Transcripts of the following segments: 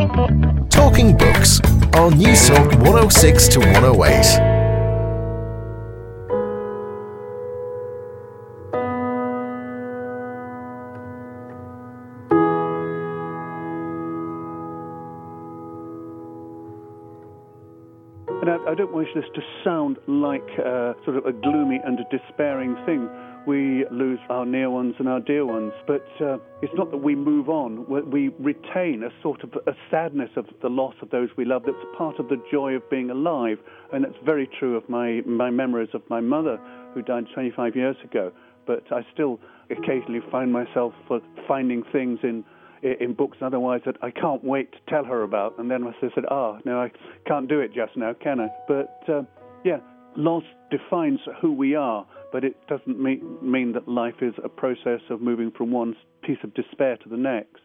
Talking Books on News Talk 106 to 108. And I, I, don't wish this to sound like uh, sort of a gloomy and a despairing thing. We lose our near ones and our dear ones, but uh, it's not that we move on. We retain a sort of a sadness of the loss of those we love. That's part of the joy of being alive, and that's very true of my my memories of my mother, who died 25 years ago. But I still occasionally find myself finding things in in books otherwise that I can't wait to tell her about. And then I said, ah, no, I can't do it just now, can I? But uh, yeah, loss defines who we are, but it doesn't mean, mean that life is a process of moving from one piece of despair to the next.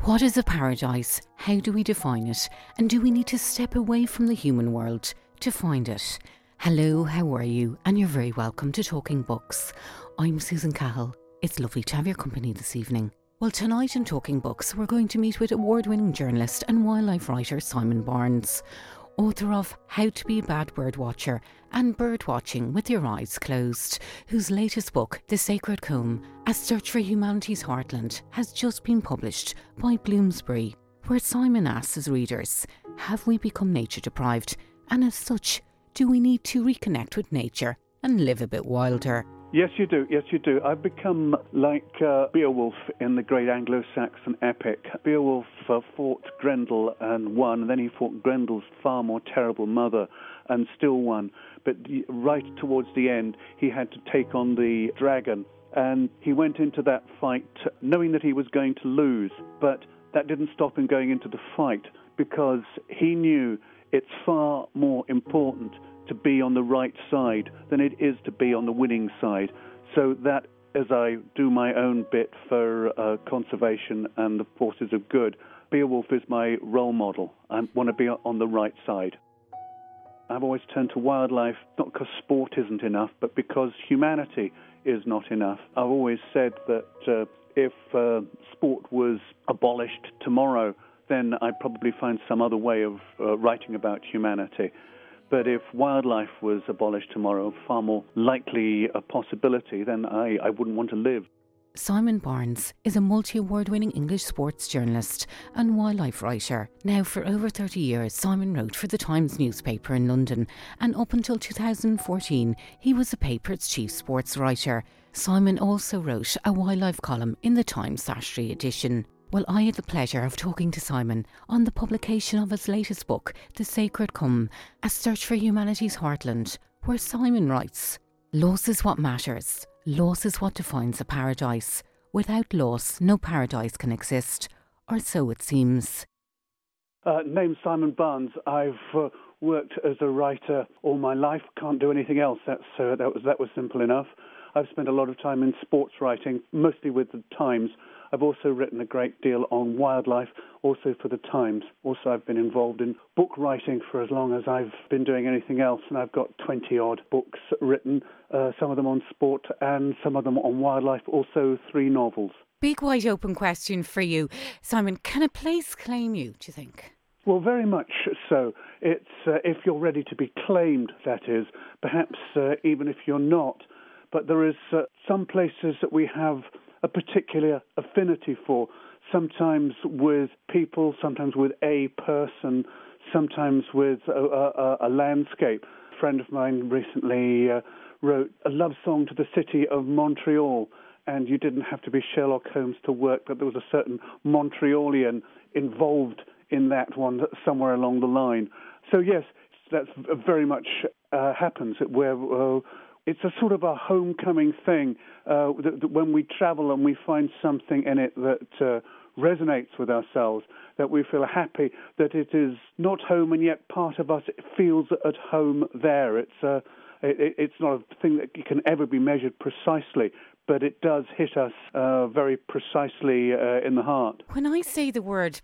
What is a paradise? How do we define it? And do we need to step away from the human world to find it? Hello, how are you? And you're very welcome to Talking Books. I'm Susan Cahill. It's lovely to have your company this evening. Well, tonight in Talking Books, we're going to meet with award winning journalist and wildlife writer Simon Barnes, author of How to Be a Bad Bird Watcher and Bird Watching with Your Eyes Closed, whose latest book, The Sacred Combe A Search for Humanity's Heartland, has just been published by Bloomsbury, where Simon asks his readers Have we become nature deprived? And as such, do we need to reconnect with nature and live a bit wilder? Yes, you do. Yes, you do. I've become like uh, Beowulf in the great Anglo-Saxon epic. Beowulf uh, fought Grendel and won, and then he fought Grendel's far more terrible mother and still won. But right towards the end, he had to take on the dragon, and he went into that fight knowing that he was going to lose. But that didn't stop him going into the fight because he knew it's far more important to be on the right side than it is to be on the winning side. So that as I do my own bit for uh, conservation and the forces of good, Beowulf is my role model. I want to be on the right side. I've always turned to wildlife, not because sport isn't enough, but because humanity is not enough. I've always said that uh, if uh, sport was abolished tomorrow, then I'd probably find some other way of uh, writing about humanity. But if wildlife was abolished tomorrow, far more likely a possibility, then I, I wouldn't want to live. Simon Barnes is a multi award winning English sports journalist and wildlife writer. Now, for over 30 years, Simon wrote for the Times newspaper in London, and up until 2014, he was the paper's chief sports writer. Simon also wrote a wildlife column in the Times Saturday edition. Well, I had the pleasure of talking to Simon on the publication of his latest book, The Sacred Combe A Search for Humanity's Heartland, where Simon writes Loss is what matters. Loss is what defines a paradise. Without loss, no paradise can exist, or so it seems. Uh, name's Simon Barnes. I've uh, worked as a writer all my life. Can't do anything else. That's uh, that was that was simple enough. I've spent a lot of time in sports writing, mostly with the Times. I've also written a great deal on wildlife, also for the Times. Also, I've been involved in book writing for as long as I've been doing anything else, and I've got 20 odd books written, uh, some of them on sport and some of them on wildlife, also three novels. Big wide open question for you, Simon. Can a place claim you, do you think? Well, very much so. It's uh, if you're ready to be claimed, that is, perhaps uh, even if you're not. But there is uh, some places that we have a particular affinity for, sometimes with people, sometimes with a person, sometimes with a, a, a landscape. A friend of mine recently uh, wrote a love song to the city of Montreal, and you didn't have to be Sherlock Holmes to work, but there was a certain Montrealian involved in that one somewhere along the line. So, yes, that's very much uh, happens where uh, it's a sort of a homecoming thing uh, that, that, when we travel and we find something in it that uh, resonates with ourselves, that we feel happy that it is not home and yet part of us feels at home there. It's a uh, it, it's not a thing that can ever be measured precisely, but it does hit us uh, very precisely uh, in the heart. When I say the word